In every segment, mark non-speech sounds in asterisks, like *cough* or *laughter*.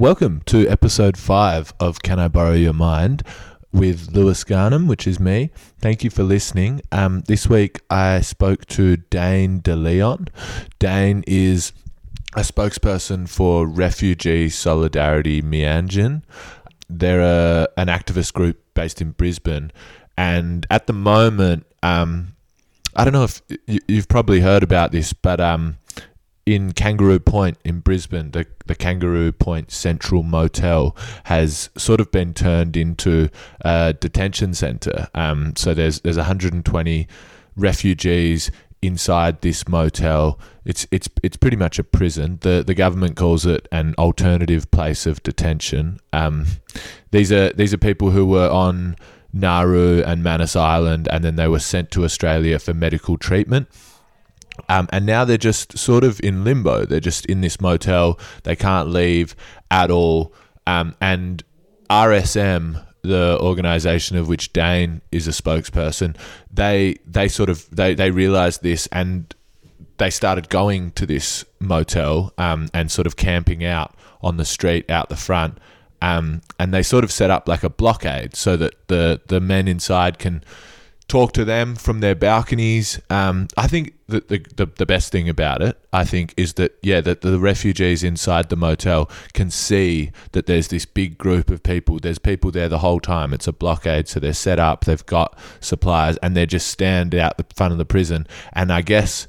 welcome to episode five of Can I Borrow Your Mind with Lewis Garnham, which is me. Thank you for listening. Um, this week I spoke to Dane DeLeon. Dane is a spokesperson for Refugee Solidarity Meanjin. They're a, an activist group based in Brisbane, and at the moment, um, I don't know if you, you've probably heard about this, but um, in Kangaroo Point in Brisbane, the, the Kangaroo Point Central Motel has sort of been turned into a detention centre. Um, so there's there's 120 refugees inside this motel. It's it's it's pretty much a prison. The the government calls it an alternative place of detention. Um, these are these are people who were on Nauru and Manus Island, and then they were sent to Australia for medical treatment. Um, and now they're just sort of in limbo. They're just in this motel. They can't leave at all. Um, and RSM, the organization of which Dane is a spokesperson, they they sort of they they realized this and they started going to this motel um, and sort of camping out on the street out the front. Um, and they sort of set up like a blockade so that the the men inside can talk to them from their balconies. Um, I think the, the, the best thing about it, I think, is that yeah, that the refugees inside the motel can see that there's this big group of people. There's people there the whole time. It's a blockade, so they're set up. They've got supplies, and they just stand out the front of the prison. And I guess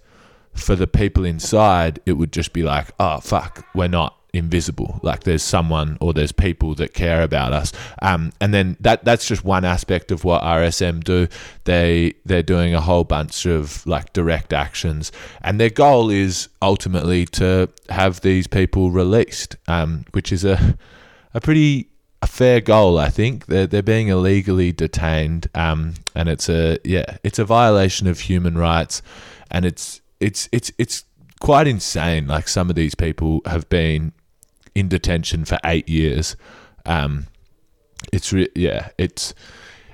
for the people inside, it would just be like, oh fuck, we're not invisible. Like there's someone or there's people that care about us. Um, and then that that's just one aspect of what RSM do. They they're doing a whole bunch of like direct actions, and their goal is ultimately to have these people released, um, which is a a pretty a fair goal, I think. They're they're being illegally detained, um, and it's a yeah, it's a violation of human rights, and it's it's it's it's quite insane. Like some of these people have been in detention for eight years. Um, it's re- yeah, it's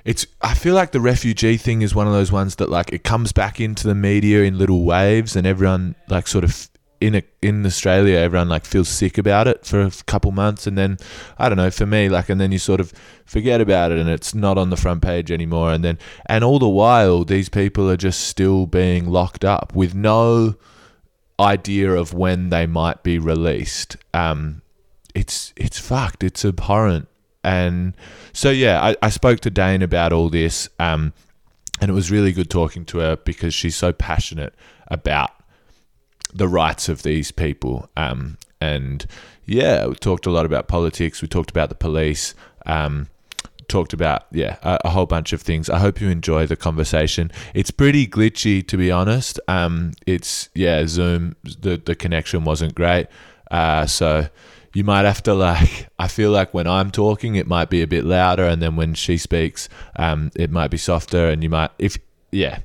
it's. I feel like the refugee thing is one of those ones that like it comes back into the media in little waves, and everyone like sort of in a, in Australia, everyone like feels sick about it for a couple months, and then I don't know. For me, like, and then you sort of forget about it, and it's not on the front page anymore. And then, and all the while, these people are just still being locked up with no idea of when they might be released. Um, it's it's fucked. It's abhorrent. And so yeah, I, I spoke to Dane about all this, um, and it was really good talking to her because she's so passionate about the rights of these people. Um, and yeah, we talked a lot about politics. We talked about the police. Um, talked about yeah a, a, whole bunch of things. I hope you enjoy the conversation. It's pretty glitchy to be honest. Um, it's yeah Zoom the the connection wasn't great. Uh, so you might have to like i feel like when i'm talking it might be a bit louder and then when she speaks um, it might be softer and you might if yeah.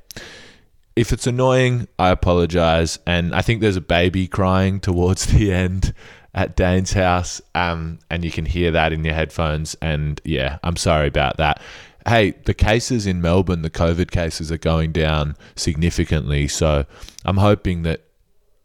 If it's annoying i apologize and i think there's a baby crying towards *laughs* the end at dane's house um, and you can hear that in your headphones and yeah i'm sorry about that. Hey the cases in melbourne the covid cases are going down significantly so i'm hoping that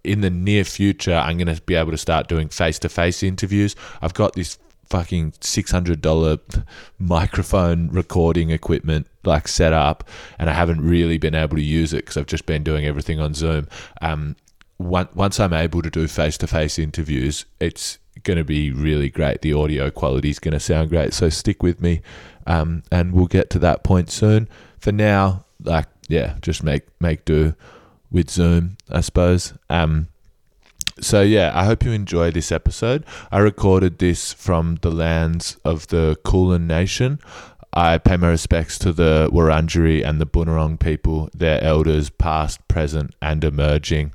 in the near future, I'm going to be able to start doing face to face interviews. I've got this fucking $600 microphone recording equipment like set up and I haven't really been able to use it because I've just been doing everything on Zoom. Um, once I'm able to do face to face interviews, it's going to be really great. The audio quality is going to sound great. So stick with me um, and we'll get to that point soon. For now, like, yeah, just make, make do with Zoom, I suppose. Um, so yeah, I hope you enjoy this episode. I recorded this from the lands of the Kulin Nation. I pay my respects to the Wurundjeri and the Bunurong people, their elders, past, present, and emerging,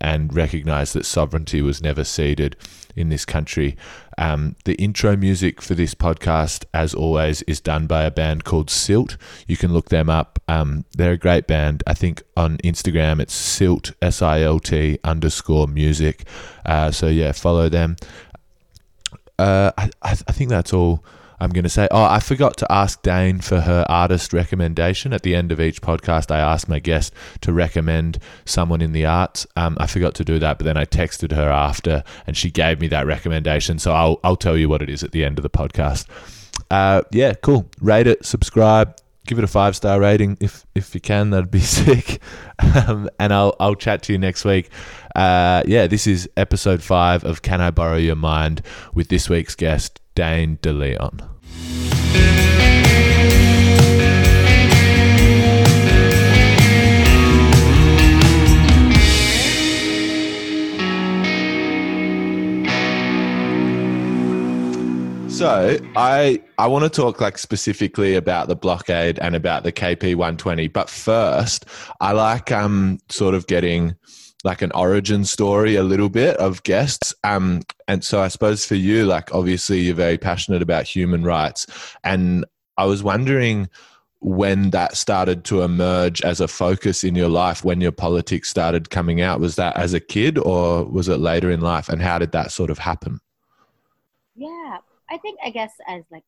and recognize that sovereignty was never ceded in this country. Um, the intro music for this podcast, as always, is done by a band called Silt. You can look them up. Um, they're a great band. I think on Instagram it's Silt S I L T underscore music. Uh, so yeah, follow them. Uh, I, I think that's all I'm going to say, oh, I forgot to ask Dane for her artist recommendation. At the end of each podcast, I ask my guest to recommend someone in the arts. Um, I forgot to do that, but then I texted her after and she gave me that recommendation. So I'll, I'll tell you what it is at the end of the podcast. Uh, yeah, cool. Rate it, subscribe, give it a five star rating if if you can. That'd be *laughs* sick. Um, and I'll I'll chat to you next week. Uh, yeah, this is episode five of Can I Borrow Your Mind with this week's guest Dane DeLeon. So I I want to talk like specifically about the blockade and about the KP 120, but first I like um sort of getting like an origin story a little bit of guests. Um and so I suppose for you, like obviously you're very passionate about human rights, and I was wondering when that started to emerge as a focus in your life when your politics started coming out was that as a kid or was it later in life and how did that sort of happen yeah I think I guess as like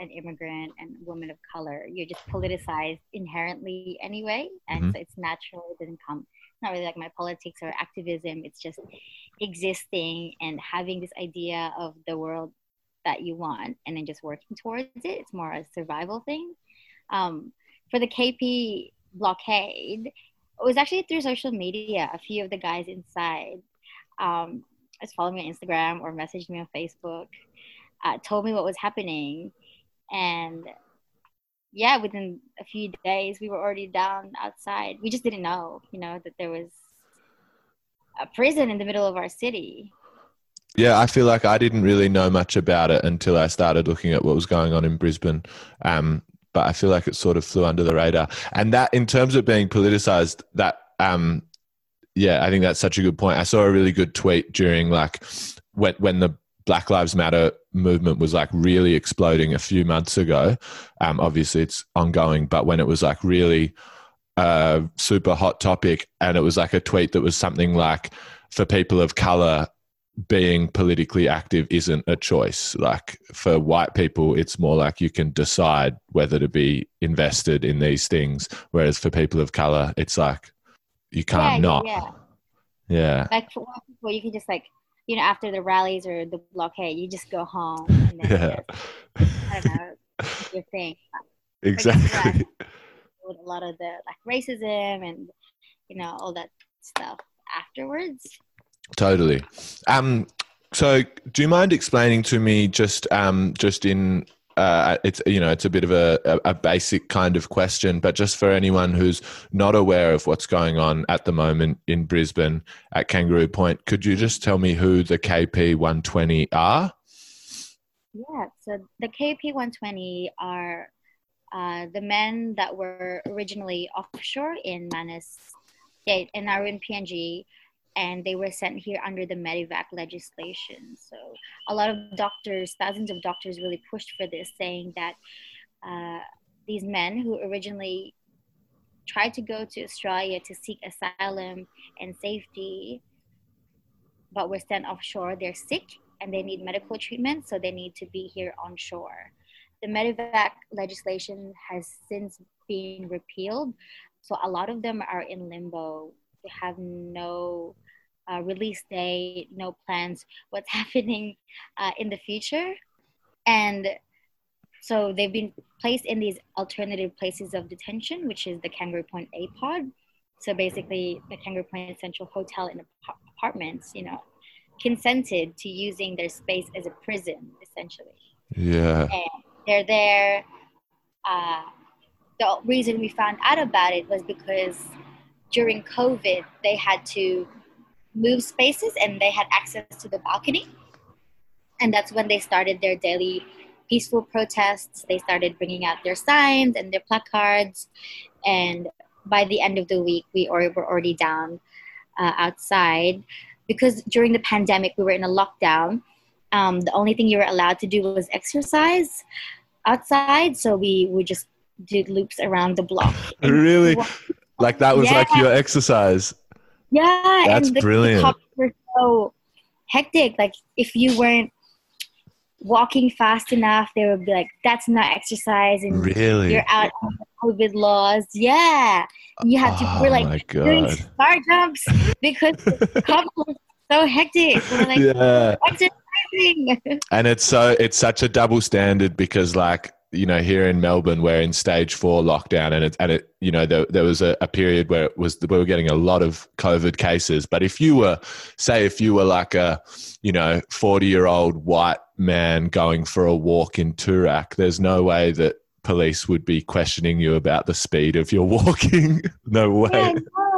an immigrant and woman of color, you're just politicized inherently anyway, and mm-hmm. so it's natural. It doesn't come. Not really like my politics or activism. It's just existing and having this idea of the world that you want, and then just working towards it. It's more a survival thing. Um, for the KP blockade, it was actually through social media. A few of the guys inside um, just followed me on Instagram or messaged me on Facebook uh, told me what was happening, and yeah, within a few days we were already down outside. We just didn't know, you know, that there was a prison in the middle of our city. Yeah, I feel like I didn't really know much about it until I started looking at what was going on in Brisbane. Um, but I feel like it sort of flew under the radar. And that, in terms of being politicized, that, um, yeah, I think that's such a good point. I saw a really good tweet during like when when the Black Lives Matter movement was like really exploding a few months ago. Um, obviously, it's ongoing, but when it was like really uh, super hot topic, and it was like a tweet that was something like, "For people of color, being politically active isn't a choice. Like for white people, it's more like you can decide whether to be invested in these things, whereas for people of color, it's like you can't yeah, not." Yeah. Yeah. Like for white people, you can just like you know, after the rallies or the blockade, you just go home and then yeah. just, I don't know, your thing. *laughs* Exactly. With a lot of the like racism and you know all that stuff afterwards. Totally. Um. So, do you mind explaining to me just um just in uh, it's you know it's a bit of a, a, basic kind of question, but just for anyone who's not aware of what's going on at the moment in Brisbane at Kangaroo Point, could you just tell me who the KP 120 are? Yeah, so the KP 120 are uh, the men that were originally offshore in Manus, State and are in PNG, and they were sent here under the Medevac legislation. So a lot of doctors, thousands of doctors, really pushed for this, saying that uh, these men who originally tried to go to Australia to seek asylum and safety, but were sent offshore, they're sick and they need medical treatment, so they need to be here on shore. The Medevac legislation has since been repealed, so a lot of them are in limbo they have no uh, release date, no plans, what's *laughs* happening uh, in the future. And so they've been placed in these alternative places of detention, which is the Kangaroo Point A pod. So basically, the Kangaroo Point Central Hotel and apartments, you know, consented to using their space as a prison, essentially. Yeah. And they're there. Uh, the reason we found out about it was because during COVID, they had to move spaces and they had access to the balcony. And that's when they started their daily peaceful protests. They started bringing out their signs and their placards. And by the end of the week, we were already down uh, outside. Because during the pandemic, we were in a lockdown. Um, the only thing you were allowed to do was exercise outside. So we would just do loops around the block. really? Like that was yeah. like your exercise. Yeah, that's and the, brilliant. The were so hectic. Like if you weren't walking fast enough, they would be like, "That's not exercise," and Really? you're out on COVID laws. Yeah, you have to. Oh we're like doing star jumps because the *laughs* cops were so hectic. We're like yeah. exercising. *laughs* And it's so it's such a double standard because like you know here in Melbourne we're in stage four lockdown and it and it you know there, there was a, a period where it was we were getting a lot of COVID cases. But if you were say if you were like a you know forty year old white man going for a walk in Toorak, there's no way that police would be questioning you about the speed of your *laughs* walking. no way. yeah, no.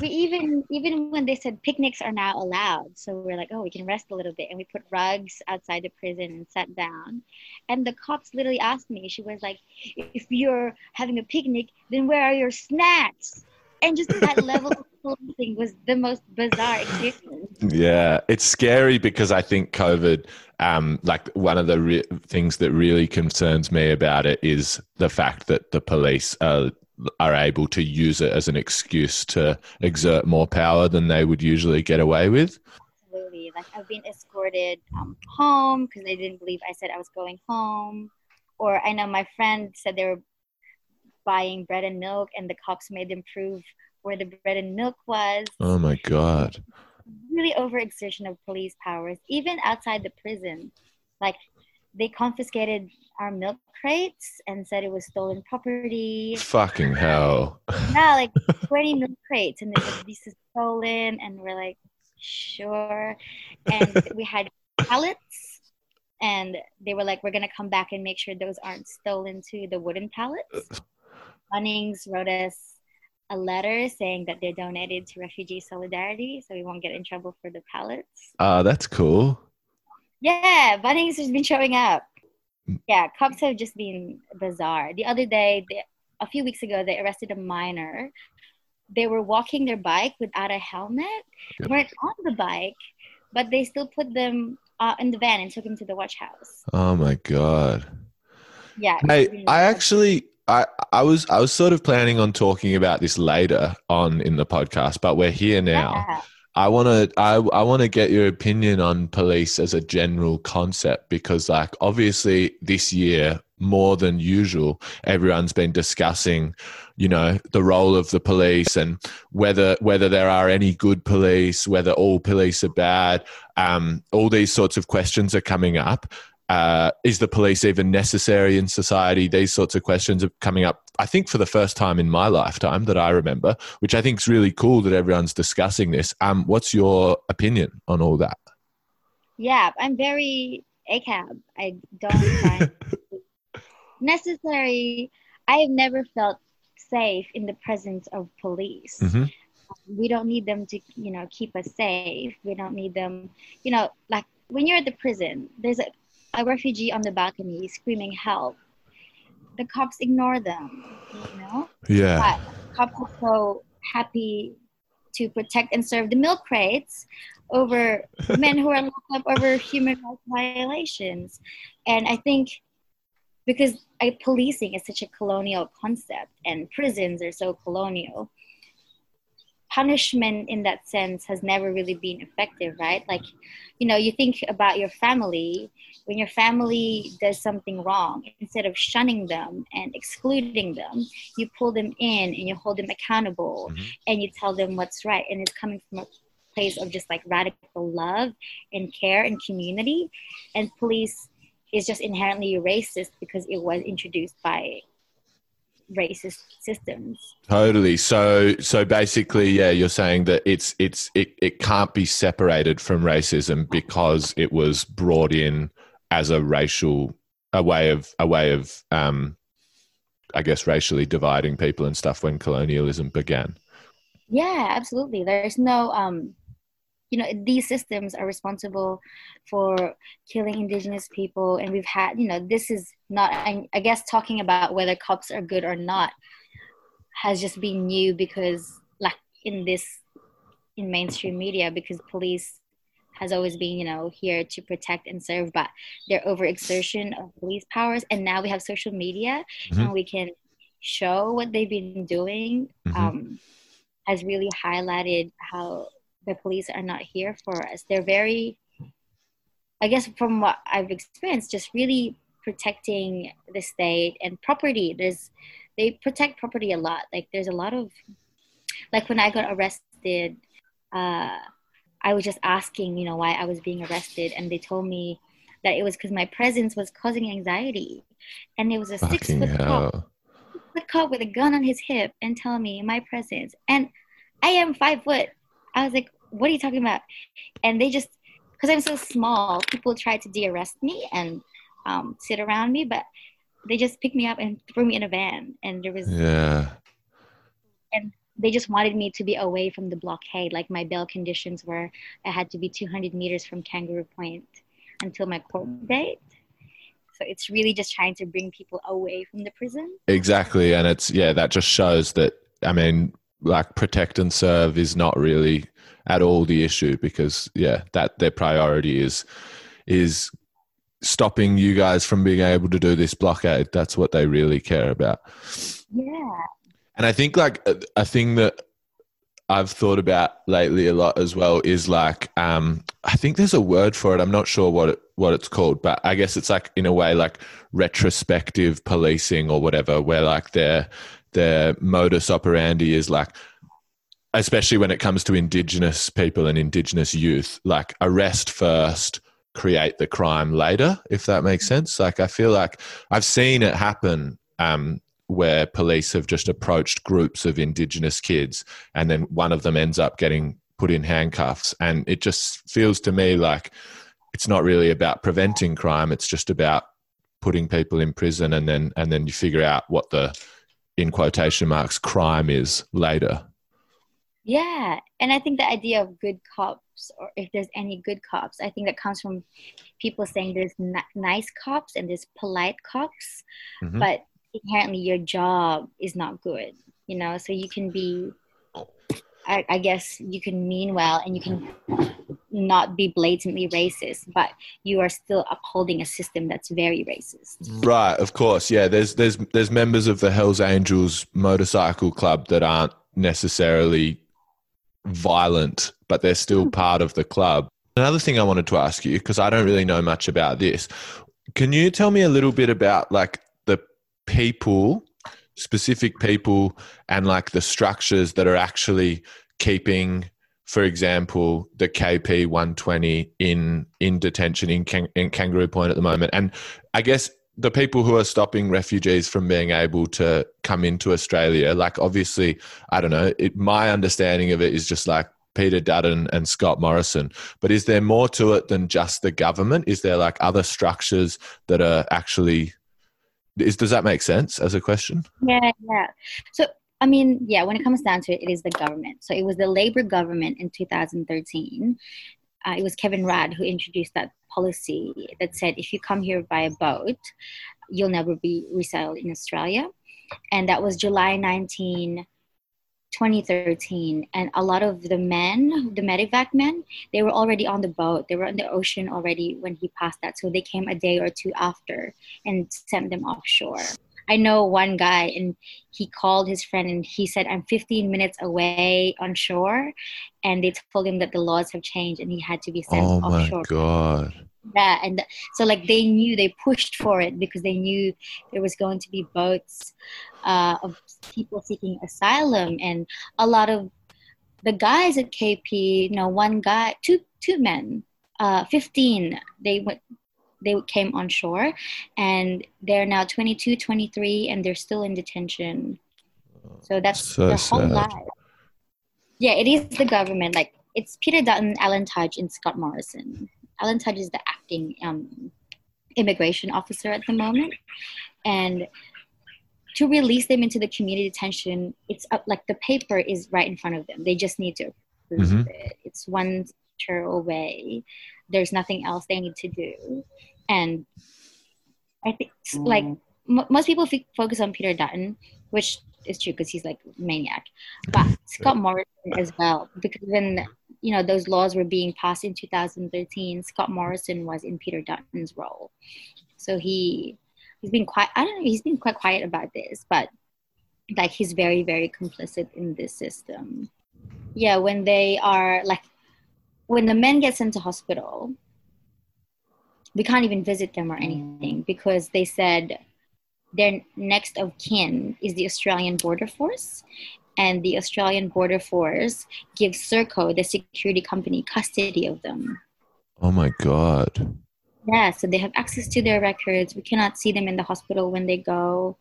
We even even when they said picnics are now allowed, so we're like, oh, we can rest a little bit, and we put rugs outside the prison and sat down. And the cops literally asked me. She was like, if you're having a picnic, then where are your snacks? And just that *laughs* level of policing was the most bizarre experience. Yeah, it's scary because I think COVID, um, like one of the re- things that really concerns me about it is the fact that the police are, are able to use it as an excuse to exert more power than they would usually get away with. Absolutely. Like I've been escorted um, home because they didn't believe I said I was going home. Or I know my friend said they were buying bread and milk, and the cops made them prove where the bread and milk was. Oh my God. Really overexertion of police powers, even outside the prison. Like they confiscated our milk crates and said it was stolen property. Fucking hell. Yeah, like *laughs* 20 milk crates, and they said this is stolen, and we're like, sure. And we had pallets, and they were like, we're gonna come back and make sure those aren't stolen to the wooden pallets. Bunnings wrote us a letter saying that they're donated to Refugee Solidarity, so we won't get in trouble for the pallets. Ah, that's cool. Yeah, Bunnings has been showing up. Yeah, cops have just been bizarre. The other day, they, a few weeks ago, they arrested a minor. They were walking their bike without a helmet, Yep. weren't on the bike, but they still put them uh, in the van and took them to the watch house. Oh my God. Yeah. Hey, I actually, I, I was, I was sort of planning on talking about this later on in the podcast, but we're here now. Yeah. I want to I, I want to get your opinion on police as a general concept because like obviously this year more than usual everyone's been discussing you know the role of the police and whether whether there are any good police whether all police are bad um, all these sorts of questions are coming up uh, is the police even necessary in society? These sorts of questions are coming up, I think, for the first time in my lifetime that I remember, which I think is really cool that everyone's discussing this. Um, what's your opinion on all that? Yeah, I'm very ACAB. I don't find *laughs* necessary. I have never felt safe in the presence of police. hmm We don't need them to, you know, keep us safe. We don't need them, you know, like when you're at the prison, there's a, a refugee on the balcony screaming help. The cops ignore them, you know? Yeah. But cops are so happy to protect and serve the milk crates over *laughs* men who are locked up over human rights violations. And I think because I, policing is such a colonial concept and prisons are so colonial, punishment in that sense has never really been effective, right? Like, you know, you think about your family, when your family does something wrong, instead of shunning them and excluding them, you pull them in and you hold them accountable Mhm. and you tell them what's right. And it's coming from a place of just like radical love and care and community. And police is just inherently racist because it was introduced by racist systems. Totally. So so basically, yeah, you're saying that it's it's it, it can't be separated from racism because it was brought in as a racial a way of a way of um I guess racially dividing people and stuff when colonialism began. Yeah, absolutely. There's no, um, you know, these systems are responsible for killing indigenous people, and we've had, you know, this is not. I, I guess talking about whether cops are good or not has just been new because, like, in this in mainstream media, because police has always been, you know, here to protect and serve, but their overexertion of police powers, and now we have social media, Mhm. and we can show what they've been doing. Mhm. Um, has really highlighted how the police are not here for us. They're very I guess from what I've experienced, just really protecting the state and property. There's they protect property a lot. Like there's a lot of like when I got arrested, uh, I was just asking, you know, why I was being arrested, and they told me that it was because my presence was causing anxiety, and it was a six foot cop, foot cop with a gun on his hip, and telling me my presence, and I am five foot. I was like, what are you talking about? And they just because I'm so small, people tried to de-arrest me and um, sit around me, but they just picked me up and threw me in a van, and there was yeah, and they just wanted me to be away from the blockade. Like my bail conditions were, I had to be 200 meters from Kangaroo Point until my court date. So it's really just trying to bring people away from the prison. Exactly, and it's yeah, that just shows that I mean, like protect and serve is not really at all the issue because yeah, that their priority is is stopping you guys from being able to do this blockade. That's what they really care about. Yeah. And I think like a, a thing that I've thought about lately a lot as well is like um, I think there's a word for it. I'm not sure what it, what it's called, but I guess it's like in a way like retrospective policing or whatever, where like their their modus operandi is like especially when it comes to indigenous people and indigenous youth, like arrest first, create the crime later, if that makes sense. Like I feel like I've seen it happen um, where police have just approached groups of indigenous kids and then one of them ends up getting put in handcuffs. And it just feels to me like it's not really about preventing crime, it's just about putting people in prison and then and then you figure out what the in quotation marks crime is later yeah, and I think the idea of good cops, or if there's any good cops, I think that comes from people saying there's n- nice cops and there's polite cops, mm-hmm. but inherently your job is not good, you know. So you can be, I, I guess, you can mean well and you can not be blatantly racist, but you are still upholding a system that's very racist. Right, of course. Yeah, there's there's there's members of the Hells Angels motorcycle club that aren't necessarily violent, but they're still hmm. part of the club. Another thing I wanted to ask you, because I don't really know much about this, can you tell me a little bit about like people, specific people, and like the structures that are actually keeping, for example, the KP 120 in in detention in, in Kangaroo Point at the moment? And I guess the people who are stopping refugees from being able to come into Australia, like obviously, I don't know, it, my understanding of it is just like Peter Dutton and Scott Morrison. But is there more to it than just the government? Is there like other structures that are actually is does that make sense as a question? Yeah, yeah. So I mean, yeah, when it comes down to it, it is the government. So it was the Labor government in 2013 uh, it was Kevin Rudd who introduced that policy that said if you come here by a boat, you'll never be resettled in Australia. And that was July 19, 2013. And a lot of the men, the medevac men, they were already on the boat. They were in the ocean already when he passed that. So they came a day or two after and sent them offshore. I know one guy and he called his friend and he said, I'm 15 minutes away on shore. And they told him that the laws have changed and he had to be sent oh offshore. Oh my God. Yeah. And so, like, they knew, they pushed for it because they knew there was going to be boats uh, of people seeking asylum. And a lot of the guys at KP, you know, one guy, two, two men, uh, 15, they went they came on shore and they're now 22 23 and they're still in detention so that's so the whole life yeah it is the government like it's peter dutton alan tudge and scott morrison alan tudge is the acting um, immigration officer at the moment. And to release them into the community detention it's up like the paper is right in front of them. They just need to approve mm-hmm. it. It's one signature away. There's nothing else they need to do. And i think mm. like m- most people f- focus on peter dutton which is true because he's like maniac. But scott morrison as well because when you know those laws were being passed in 2013 scott morrison was in peter dutton's role so he he's been quite i don't know he's been quite quiet about this but like he's very very complicit in this system yeah when they are like when the men get sent to hospital we can't even visit them or anything mm. because they said their next of kin is the Australian Border Force. And the Australian Border Force gives Serco, the security company, custody of them. Oh my God. Yeah, so they have access to their records. We cannot see them in the hospital when they go.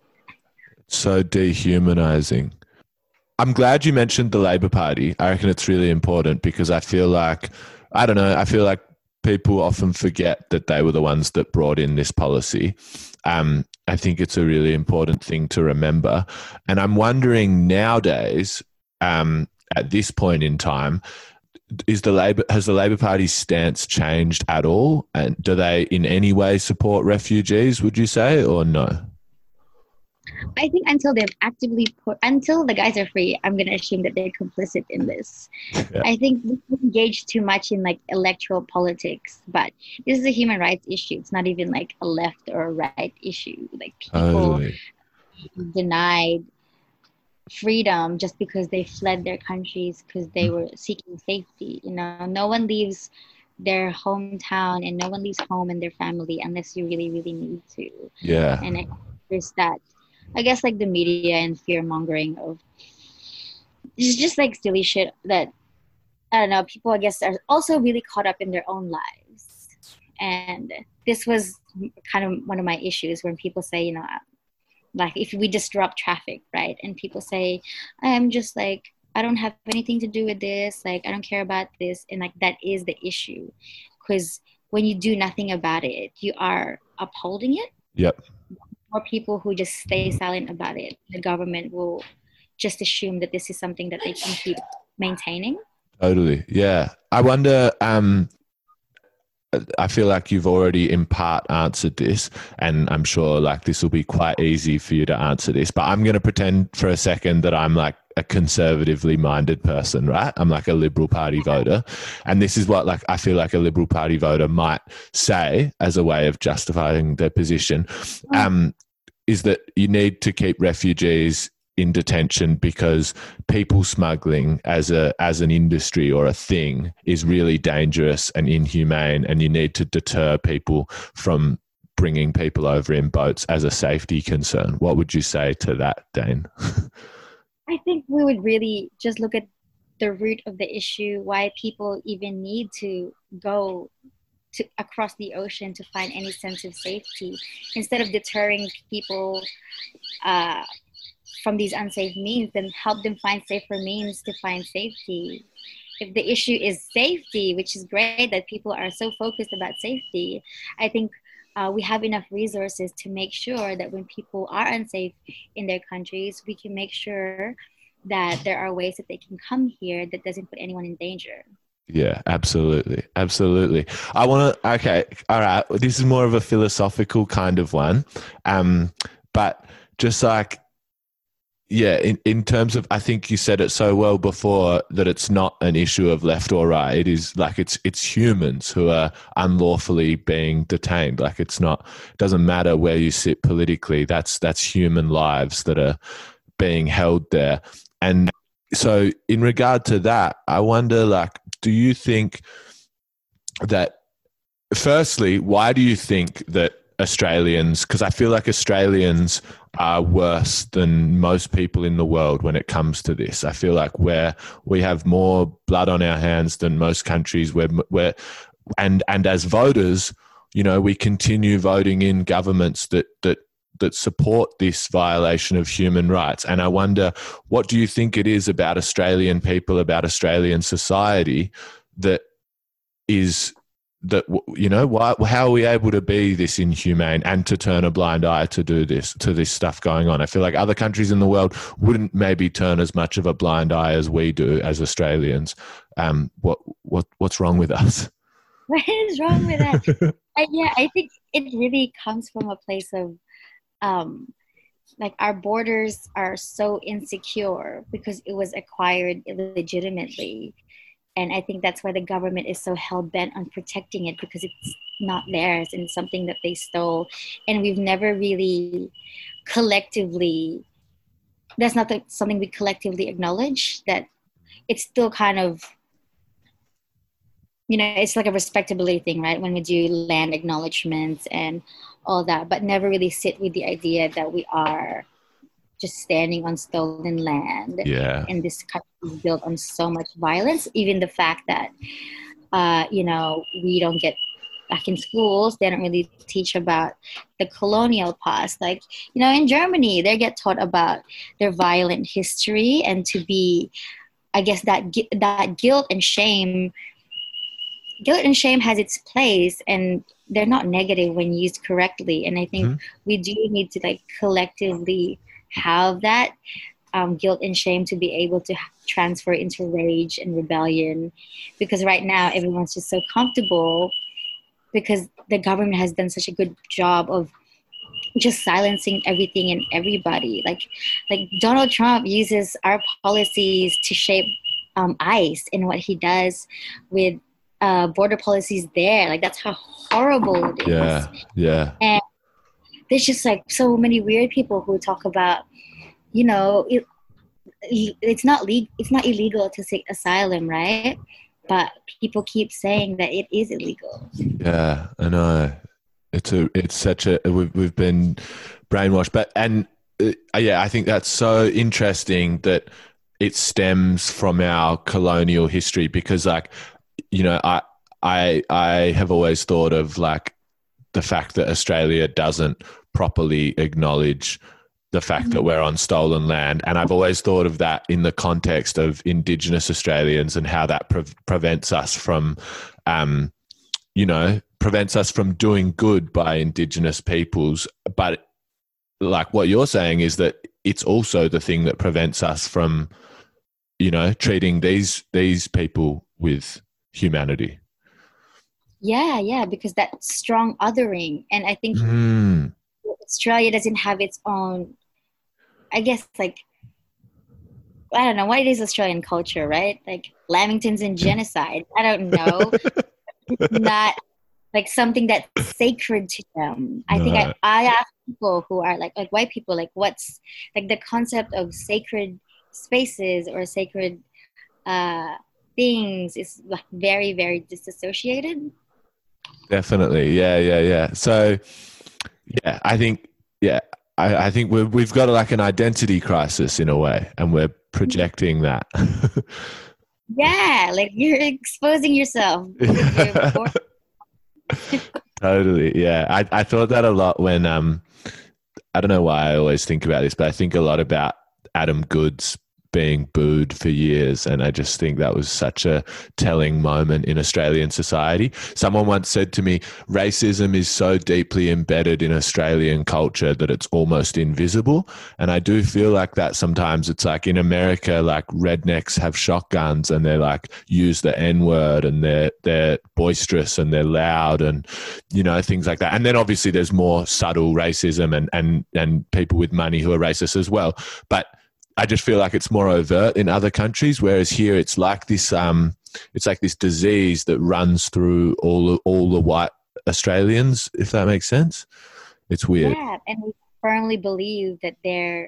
So dehumanizing. I'm glad you mentioned the Labor Party. I reckon it's really important because I feel like, I don't know, I feel like people often forget that they were the ones that brought in this policy. Um, I think it's a really important thing to remember. And I'm wondering nowadays, um, at this point in time, is the labor has the Labor Party's stance changed at all? And do they in any way support refugees? Would you say or no? I think until they've actively put, until the guys are free, I'm going to assume that they're complicit in this. Yeah. I think we engage too much in like electoral politics, but this is a human rights issue. It's not even like a left or a right issue. Like people totally. denied freedom just because they fled their countries because they mm. were seeking safety. You know, no one leaves their hometown and no one leaves home and their family unless you really, really need to. Yeah. And it, there's that I guess like the media and fear mongering of it's just like silly shit that I don't know, people I guess are also really caught up in their own lives. And this was kind of one of my issues when people say, you know, uh, like if we disrupt traffic, right? And people say, I'm just like, I don't have anything to do with this, like I don't care about this. And like that is the issue. Because when you do nothing about it, you are upholding it. Yep more people who just stay silent about it, the government will just assume that this is something that they can keep maintaining. Totally. Yeah. I wonder, um, I feel like you've already in part answered this, and I'm sure like this will be quite easy for you to answer this. But I'm going to pretend for a second that I'm like a conservatively minded person, right? I'm like a Liberal Party voter. And this is what like I feel like a Liberal Party voter might say as a way of justifying their position. Um, is that you need to keep refugees in detention because people smuggling as a as an industry or a thing is really dangerous and inhumane and you need to deter people from bringing people over in boats as a safety concern. What would you say to that dane? *laughs* I think we would really just look at the root of the issue why people even need to go to across the ocean to find any sense of safety. Instead of deterring people uh, from these unsafe means then help them find safer means to find safety if the issue is safety which is great that people are so focused about safety i think uh, we have enough resources to make sure that when people are unsafe in their countries we can make sure that there are ways that they can come here that doesn't put anyone in danger yeah, absolutely. Absolutely. I want to, okay. All right. This is more of a philosophical kind of one. Um, but just like, yeah, in, in terms of, I think you said it so well before that it's not an issue of left or right. It is like it's, it's humans who are unlawfully being detained. Like it's not, doesn't matter where you sit politically. That's, that's human lives that are being held there. And so in regard to that, I wonder like, do you think that firstly, why do you think that Australians, because I feel like Australians are worse than most people in the world when it comes to this. I feel like where we have more blood on our hands than most countries where where and and as voters, you know, we continue voting in governments that that that support this violation of human rights. And I wonder, what do you think it is about Australian people, about Australian society, that is that you know why how are we able to be this inhumane and to turn a blind eye to do this to this stuff going on? I feel like other countries in the world wouldn't maybe turn as much of a blind eye as we do as australians. Um what what what's wrong with us? *laughs* What is wrong with us? *laughs* Yeah i think it really comes from a place of um, like our borders are so insecure because it was acquired illegitimately and i think that's why the government is so hell-bent on protecting it because it's not theirs and something that they stole and we've never really collectively that's not the, something we collectively acknowledge that it's still kind of you know, it's like a respectability thing, right? When we do land acknowledgements and all that, but never really sit with the idea that we are just standing on stolen land. Yeah. And this country is built on so much violence. Even the fact that, uh, you know, we don't get back in schools, they don't really teach about the colonial past. Like, you know, in Germany, they get taught about their violent history and to be, I guess, that that guilt and shame. Guilt and shame has its place, and they're not negative when used correctly. And I think mm-hmm. we do need to like collectively have that um, guilt and shame to be able to transfer into rage and rebellion. Because right now everyone's just so comfortable because the government has done such a good job of just silencing everything and everybody. Like like donald trump uses our policies to shape um, ice and what he does with uh, border policies there. Like that's how horrible it is. Yeah yeah. And there's just like so many weird people who talk about you know it, it's not legal it's not illegal to seek asylum right? But people keep saying that it is illegal. Yeah i know. It's a it's such a we've, we've been brainwashed. But and uh, yeah i think that's so interesting that it stems from our colonial history because like you know i i i have always thought of like the fact that australia doesn't properly acknowledge the fact that we're on stolen land. And I've always thought of that in the context of Indigenous Australians and how that pre- prevents us from, um, you know, prevents us from doing good by Indigenous peoples. But like what you're saying is that it's also the thing that prevents us from, you know, treating these these people with humanity. Yeah, yeah, because that strong othering, and I think mm. Australia doesn't have its own, I guess, like, I don't know what it is Australian culture, right? Like Lamingtons and genocide. I don't know. *laughs* not like something that's sacred to them. I think I, I ask people who are like like white people, like what's like the concept of sacred spaces or sacred uh, things is like very very disassociated. Definitely, yeah, yeah, yeah. So yeah, I think yeah, I, I think we we've got like an identity crisis in a way, and we're projecting that. *laughs* yeah, like you're exposing yourself. *laughs* totally. Yeah, I I thought that a lot when um, I don't know why I always think about this, but I think a lot about Adam Goodes being booed for years. And I just think that was such a telling moment in Australian society. Someone once said to me, racism is so deeply embedded in Australian culture that it's almost invisible. And I do feel like that sometimes. It's like in America, like rednecks have shotguns and they're like use the N word and they're, they're boisterous and they're loud and, you know, things like that. And then obviously there's more subtle racism and, and, and people with money who are racist as well. But I just feel like it's more overt in other countries, whereas here it's like this um, it's like this disease that runs through all all the white Australians, if that makes sense. It's weird. Yeah, and we firmly believe that they're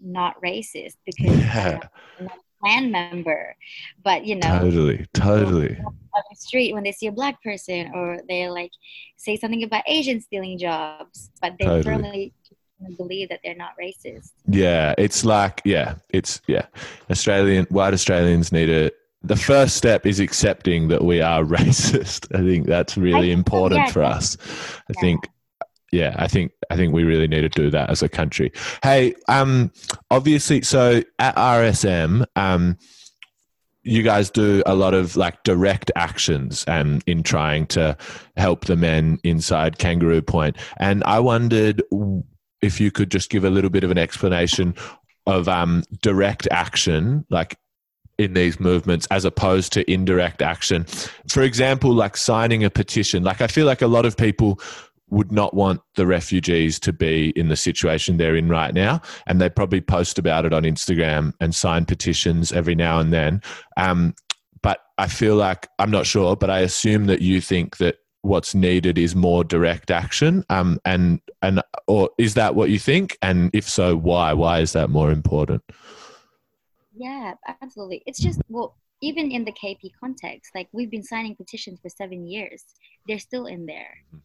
not racist because yeah. they're a Klan member. But you know, totally, totally. On the street, when they see a black person, or they like say something about Asians stealing jobs, but they totally. firmly believe that they're not racist. Yeah, it's like yeah, it's yeah. Australian white Australians need to. The first step is accepting that we are *laughs* racist. I think that's really important yeah, for us. I yeah. think yeah, I think I think we really need to do that as a country. Hey, um, obviously, so at RSM, um, you guys do a lot of like direct actions and um, in trying to help the men inside Kangaroo Point, and I wondered if you could just give a little bit of an explanation of um, direct action, like in these movements, as opposed to indirect action. For example, like signing a petition. Like, I feel like a lot of people would not want the refugees to be in the situation they're in right now. And they probably post about it on Instagram and sign petitions every now and then. Um, but I feel like, I'm not sure, but I assume that you think that what's needed is more direct action um, and and or is that what you think and if so why why is that more important yeah absolutely it's just well even in the KP context, like we've been signing petitions for seven years, they're still in there. Mm-hmm.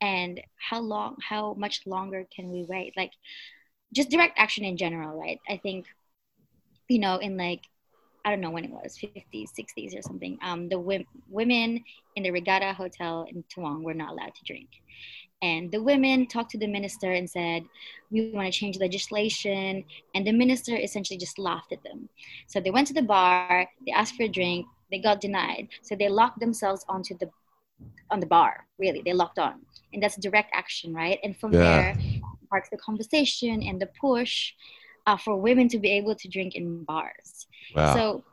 And how long, how much longer can we wait? Like, just direct action in general, right? I think, you know, in like I don't know when it was, 50s, 60s or something. Um, the w- women in the Regatta Hotel in Toowong were not allowed to drink. And the women talked to the minister and said, We want to change legislation. And the minister essentially just laughed at them. So they went to the bar, they asked for a drink, they got denied. So they locked themselves onto the on the bar, really. They locked on. And that's direct action, right? And from yeah. there sparks the conversation and the push uh, for women to be able to drink in bars. Wow. So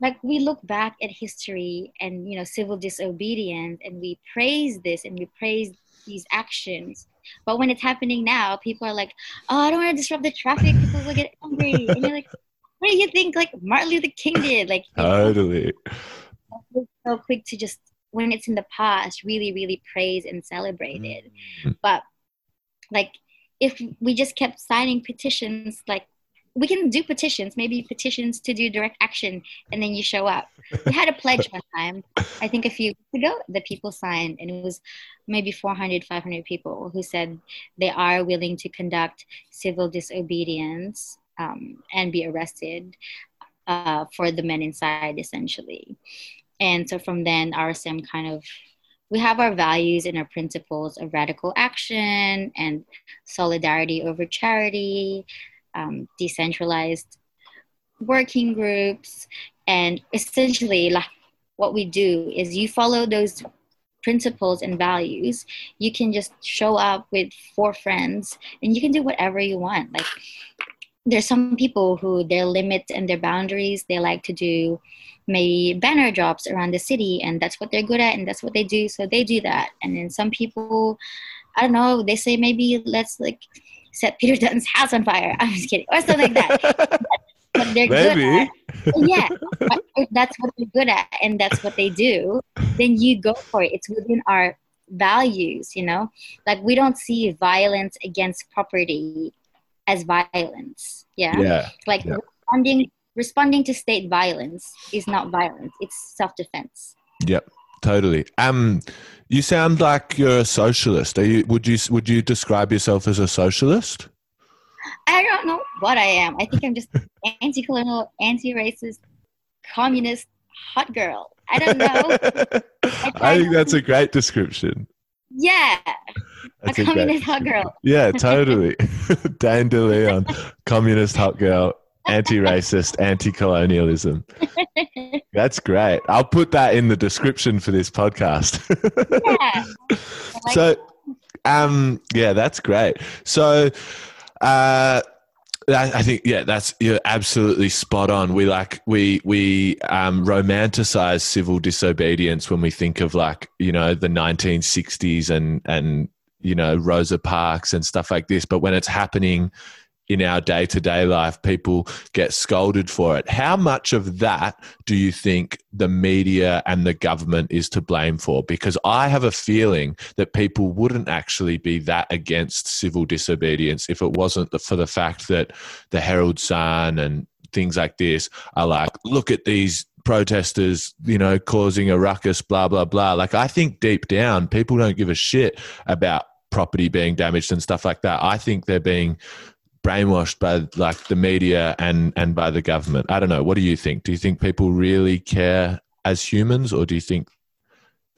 like we look back at history and you know civil disobedience and we praise this and we praise these actions. But when it's happening now people are like oh i don't want to disrupt the traffic. People will get angry. And you're like what do you think like martin luther king did? Like totally. So quick to just when it's in the past really really praise and celebrate it. Mm-hmm. but like if we just kept signing petitions like we can do petitions, maybe petitions to do direct action, and then you show up. We had a pledge one time, I think a few weeks ago, that people signed, and it was maybe 400, 500 people who said they are willing to conduct civil disobedience um, and be arrested uh, for the men inside, essentially. And so from then, RSM kind of we have our values and our principles of radical action and solidarity over charity um, decentralized working groups and essentially like what we do is you follow those principles and values you can just show up with four friends and you can do whatever you want. Like there's some people who their limits and their boundaries they like to do maybe banner drops around the city and that's what they're good at and that's what they do so they do that and then some people i don't know they say maybe let's like set Peter *laughs* Dutton's house on fire. I'm just kidding, or something like that. *laughs* but they're Maybe. good at. Yeah, that's what they're good at, and that's what they do. Then you go for it. It's within our values, you know. Like we don't see violence against property as violence. Yeah. Yeah. Like yeah. responding responding to state violence is not violence. It's self defense. Yep. Totally. Um, you sound like you're a socialist. Are you? Would you? Would you describe yourself as a socialist? I don't know what I am. I think I'm just *laughs* anti-colonial, anti-racist, communist, hot girl. I don't know. I, *laughs* I think that's a great description. Yeah. That's a, a communist hot girl. *laughs* Yeah, totally. *laughs* Dane DeLeon, communist hot girl, anti-racist, anti-colonialism. That's great. I'll put that in the description for this podcast. *laughs* yeah. Like so, um, yeah, that's great. So, uh, I think yeah, that's you're absolutely spot on. We like we we um, romanticize civil disobedience when we think of like you know the 1960s and and you know Rosa Parks and stuff like this. But when it's happening in our day to day life, people get scolded for it. How much of that do you think the media and the government is to blame for? Because I have a feeling that people wouldn't actually be that against civil disobedience if it wasn't for the fact that the Herald Sun and things like this are like, look at these protesters, you know, causing a ruckus, blah, blah, blah. Like, I think deep down, people don't give a shit about property being damaged and stuff like that. I think they're being brainwashed by like the media and and by the government. I don't know. What do you think? Do you think people really care as humans, or do you think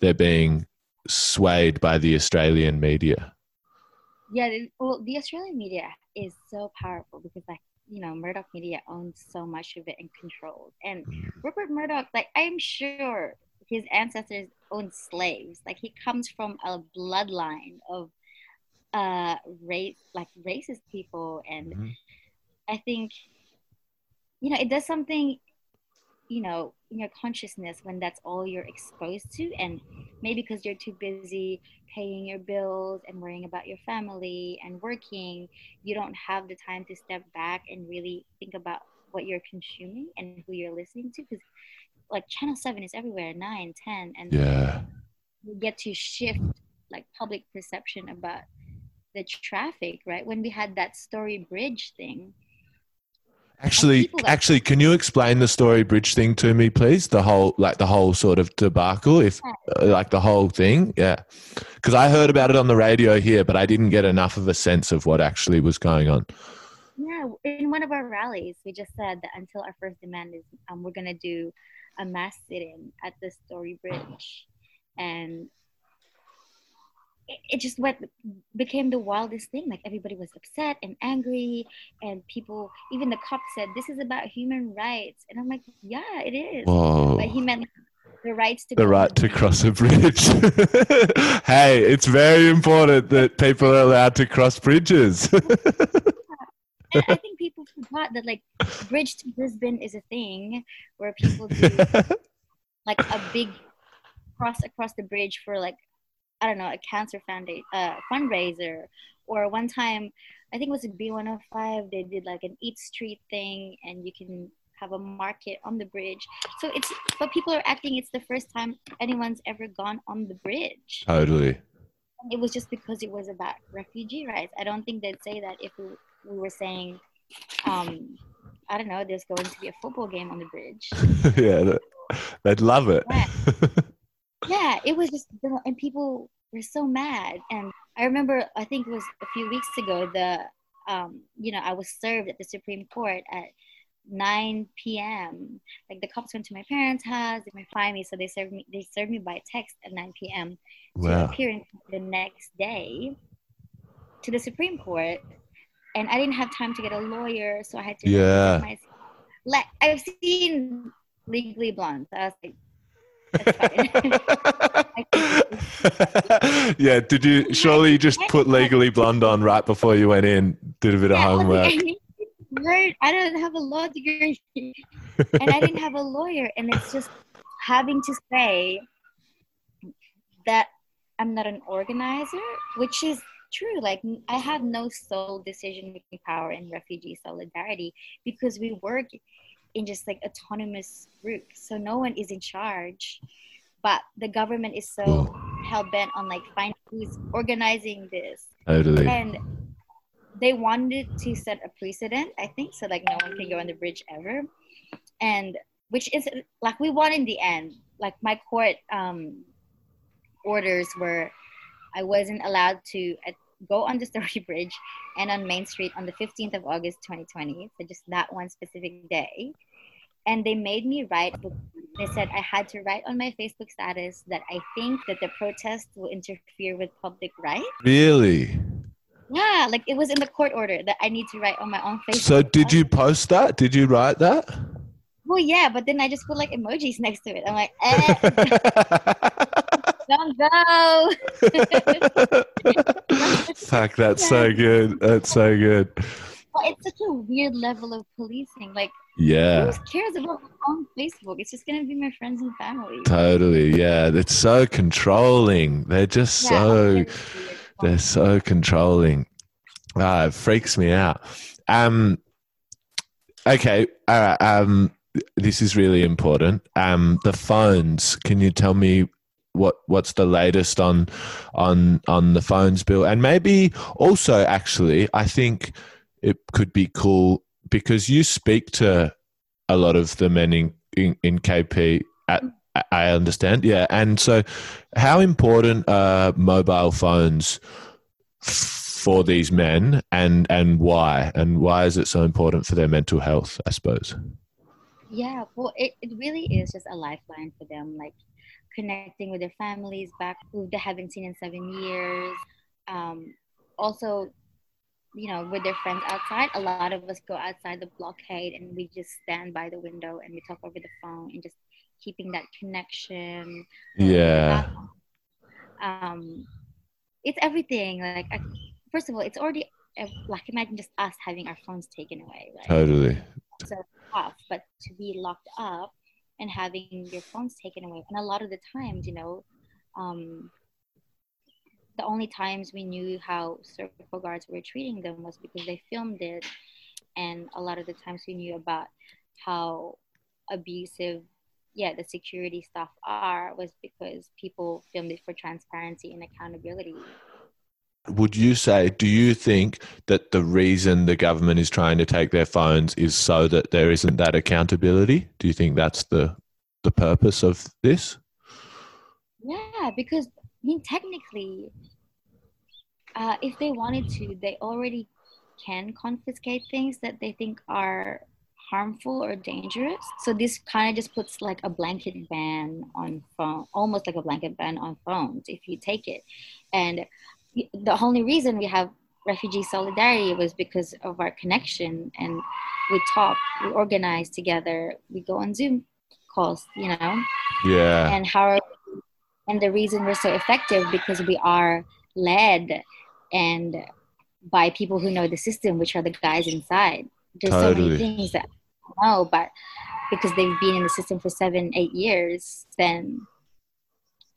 they're being swayed by the Australian media? Yeah, well, the Australian media is so powerful because, like, you know, Murdoch Media owns so much of it and controls. And mm. Rupert Murdoch, like, I'm sure his ancestors owned slaves. Like, he comes from a bloodline of uh race like racist people and mm-hmm. i think you know it does something you know in your consciousness when that's all you're exposed to and maybe because you're too busy paying your bills and worrying about your family and working you don't have the time to step back and really think about what you're consuming and who you're listening to because like channel 7 is everywhere 9 10 and yeah you get to shift like public perception about the traffic, right? When we had that story bridge thing. Actually, actually, can you explain the story bridge thing to me, please? The whole, like the whole sort of debacle, if uh, like the whole thing, yeah. Because I heard about it on the radio here, but I didn't get enough of a sense of what actually was going on. Yeah, in one of our rallies, we just said that until our first demand is, um, we're gonna do a mass sit-in at the Story Bridge, and it, just went became the wildest thing. Like everybody was upset and angry, and people, even the cop said, "This is about human rights," and I'm like, "Yeah, it is." Whoa. But he meant the rights to The right to cross a bridge. *laughs* hey, it's very important that people are allowed to cross bridges. *laughs* And I think people forgot that like bridge to Brisbane is a thing where people do *laughs* like a big cross across the bridge for like I don't know a cancer foundation uh, fundraiser or one time I think it was a B105 they did like an eat street thing and you can have a market on the bridge so it's but people are acting it's the first time anyone's ever gone on the bridge totally. it was just because it was about refugee rights I don't think they'd say that if we, we were saying um I don't know there's going to be a football game on the bridge *laughs* yeah, they'd love it. Yeah. *laughs* yeah, it was just, and people were so mad. And I remember, I think it was a few weeks ago, the, um, you know, I was served at the Supreme Court at 9 p.m. Like the cops went to my parents' house, they might find me, so they served me. They served me by text at 9 p.m. to wow. appear in the next day to the Supreme Court, and I didn't have time to get a lawyer, so I had to. Yeah. Like I've seen Legally Blonde, so I was like. *laughs* yeah, did you surely you just put legally blonde on right before you went in, did a bit of Yeah, I was like, homework? I need to learn. I don't have a law degree, and I didn't have a lawyer, and it's just having to say that I'm not an organizer, which is true. Like I have no sole decision making power in refugee solidarity because we work in just like autonomous groups, so no one is in charge. But the government is so Cool. hell bent on like finding who's organizing this Totally. and they wanted to set a precedent i think so like no one can go on the bridge ever and which is like we won in the end like my court um orders were i wasn't allowed to uh, go on the *laughs* story bridge and on main street on the 15th of august 2020 so just that one specific day and they made me write they said i had to write on my facebook status that i think that the protest will interfere with public rights Really? yeah, like it was in the court order that I need to write on my own Facebook. So did you post that? Did you write that? Well, yeah, but then I just put like emojis next to it. I'm like, eh, *laughs* don't go. Fuck, that's so *laughs* good. That's so good. But it's such a weird level of policing. Like, Yeah. who cares about own Facebook? It's just gonna be my friends and family. Totally. Yeah. It's so controlling. They're just Yeah, so they're so controlling. Ah, it freaks me out. Um okay, all right. Um this is really important. Um the phones. Can you tell me what what's the latest on on on the phones bill? And maybe also actually I think it could be cool because you speak to a lot of the men in in, in KP at I understand. Yeah. And so how important are mobile phones for these men and and why? And why is it so important for their mental health, I suppose? Yeah, well, it, it really is just a lifeline for them, like connecting with their families back who they haven't seen in seven years. Um, also, you know, with their friends outside. A lot of us go outside the blockade and we just stand by the window and we talk over the phone and just keeping that connection. Yeah. Um, it's everything. Like, I, first of all, it's already like imagine just us having our phones taken away, right? Totally. so tough, but to be locked up and having your phones taken away, and a lot of the times, you know, um, the only times we knew how Serco guards were treating them was because they filmed it, and a lot of the times we knew about how abusive, yeah, the security staff are was because people filmed it for transparency and accountability. would you say, do you think that the reason the government is trying to take their phones is so that there isn't that accountability? Do you think that's the the purpose of this? Yeah, because I mean, technically, uh, if they wanted to, they already can confiscate things that they think are harmful or dangerous. So this kind of just puts like a blanket ban on phone, almost like a blanket ban on phones if you take it. And the only reason we have refugee solidarity was because of our connection and we talk, we organize together, we go on Zoom calls, you know. Yeah. And how and the reason we're so effective because we are led and by people who know the system, which are the guys inside. There's totally. so many things that I know, but because they've been in the system for seven, eight years, then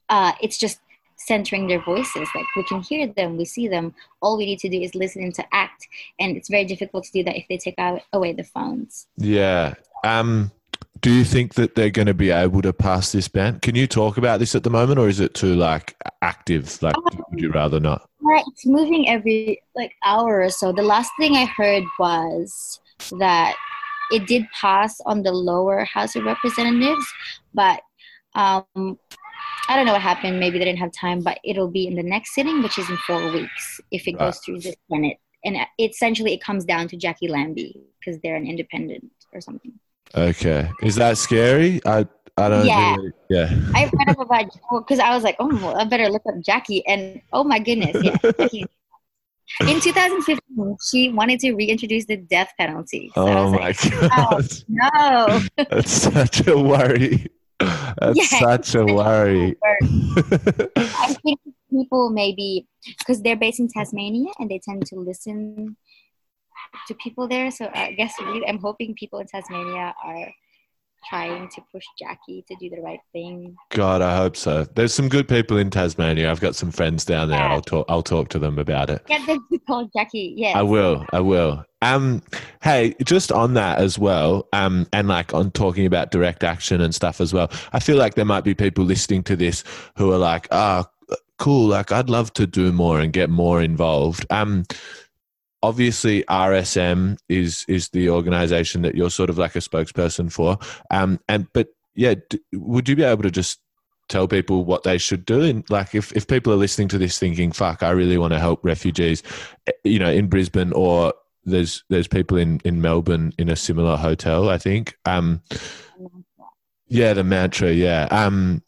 uh, it's just centering their voices. Like we can hear them, we see them. All we need to do is listen and to act, and it's very difficult to do that if they take out, away the phones. Yeah. Um, do you think that they're going to be able to pass this ban? Can you talk about this at the moment, or is it too like active? Like, um, would you rather not? It's moving every like hour or so. The last thing I heard was that it did pass on the lower House of Representatives, but um, I don't know what happened. Maybe they didn't have time, but it'll be in the next sitting, which is in four weeks if it goes through the Senate. And essentially, it comes down to Jacqui Lambie because they're an independent or something. Okay, is that scary? I I don't. Yeah, really, yeah. I read up about because I was like, oh, well, I better look up Jacqui, and oh my goodness, yeah. *laughs* in 2015, she wanted to reintroduce the death penalty. So oh my like, god! *laughs* Oh, no, *laughs* that's such a worry. That's yeah, such a worry. I think people maybe because they're based in Tasmania and they tend to listen to people there. So I guess really, I'm hoping people in Tasmania are trying to push Jacqui to do the right thing. God, I hope so. There's some good people in Tasmania. I've got some friends down there. Yeah. I'll talk. I'll talk to them about it. Get them to call Jacqui. Yeah, I will. I will. Um, hey, just on that as well, um, and like on talking about direct action and stuff as well. I feel like there might be people listening to this who are like, "Ah, oh, cool. Like, I'd love to do more and get more involved." Um, obviously RSM is is the organization that you're sort of like a spokesperson for. Um, and but yeah, d- would you be able to just tell people what they should do? And like, if if people are listening to this thinking, "Fuck, I really want to help refugees," eh, you know, in Brisbane or there's there's people in in Melbourne in a similar hotel, I think. Um, yeah, the mantra. Yeah. Um,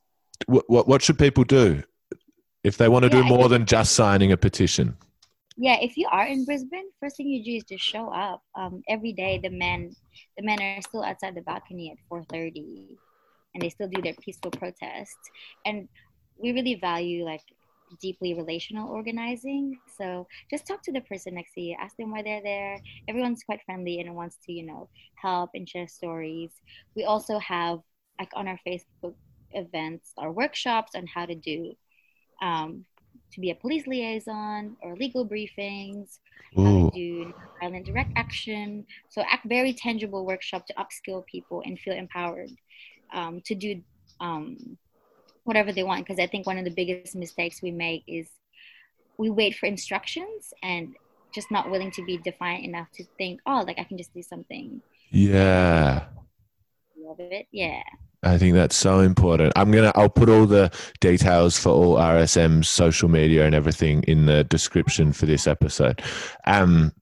what what what should people do if they want to yeah, do more than just signing a petition? Yeah, if you are in Brisbane, first thing you do is just show up. Um, every day, the men, the men are still outside the balcony at 4:30, and they still do their peaceful protests. And we really value like deeply relational organizing. So just talk to the person next to you, ask them why they're there. Everyone's quite friendly and wants to, you know, help and share stories. We also have like on our Facebook events or workshops on how to do um, to be a police liaison or legal briefings, how to do violent direct action. So act very tangible workshop to upskill people and feel empowered um, to do um, whatever they want. Because I think one of the biggest mistakes we make is we wait for instructions and just not willing to be defiant enough to think, oh, like I can just do something. Yeah. Love it. Yeah. I think that's so important. I'm gonna I'll put all the details for all RSM's social media and everything in the description for this episode. Um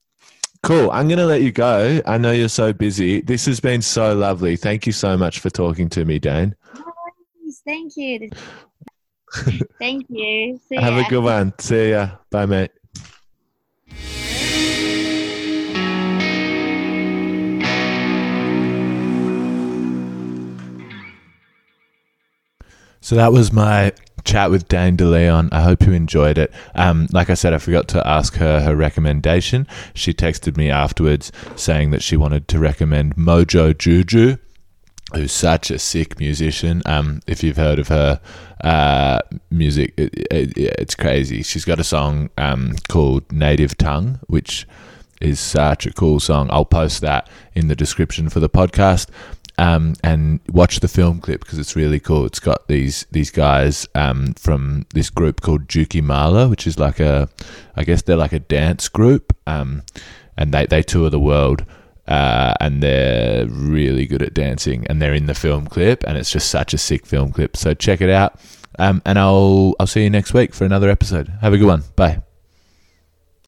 cool. I'm gonna let you go. I know you're so busy. This has been so lovely. Thank you so much for talking to me, Dane. Thank you. *laughs* Thank you. See Have a good one. See ya. Bye mate. So that was my chat with Dane DeLeon. I hope you enjoyed it. Um, like I said, I forgot to ask her her recommendation. She texted me afterwards saying that she wanted to recommend Mojo Juju, who's such a sick musician. Um, if you've heard of her uh, music, it, it, it's crazy. She's got a song um, called Native Tongue, which is such a cool song. I'll post that in the description for the podcast. Um, and watch the film clip because it's really cool. It's got these these guys um, from this group called Djuki Mala, which is like a, I guess they're like a dance group, um, and they they tour the world. Uh, and they're really good at dancing, and they're in the film clip, and it's just such a sick film clip. So check it out, um, and I'll I'll see you next week for another episode. Have a good one. Bye.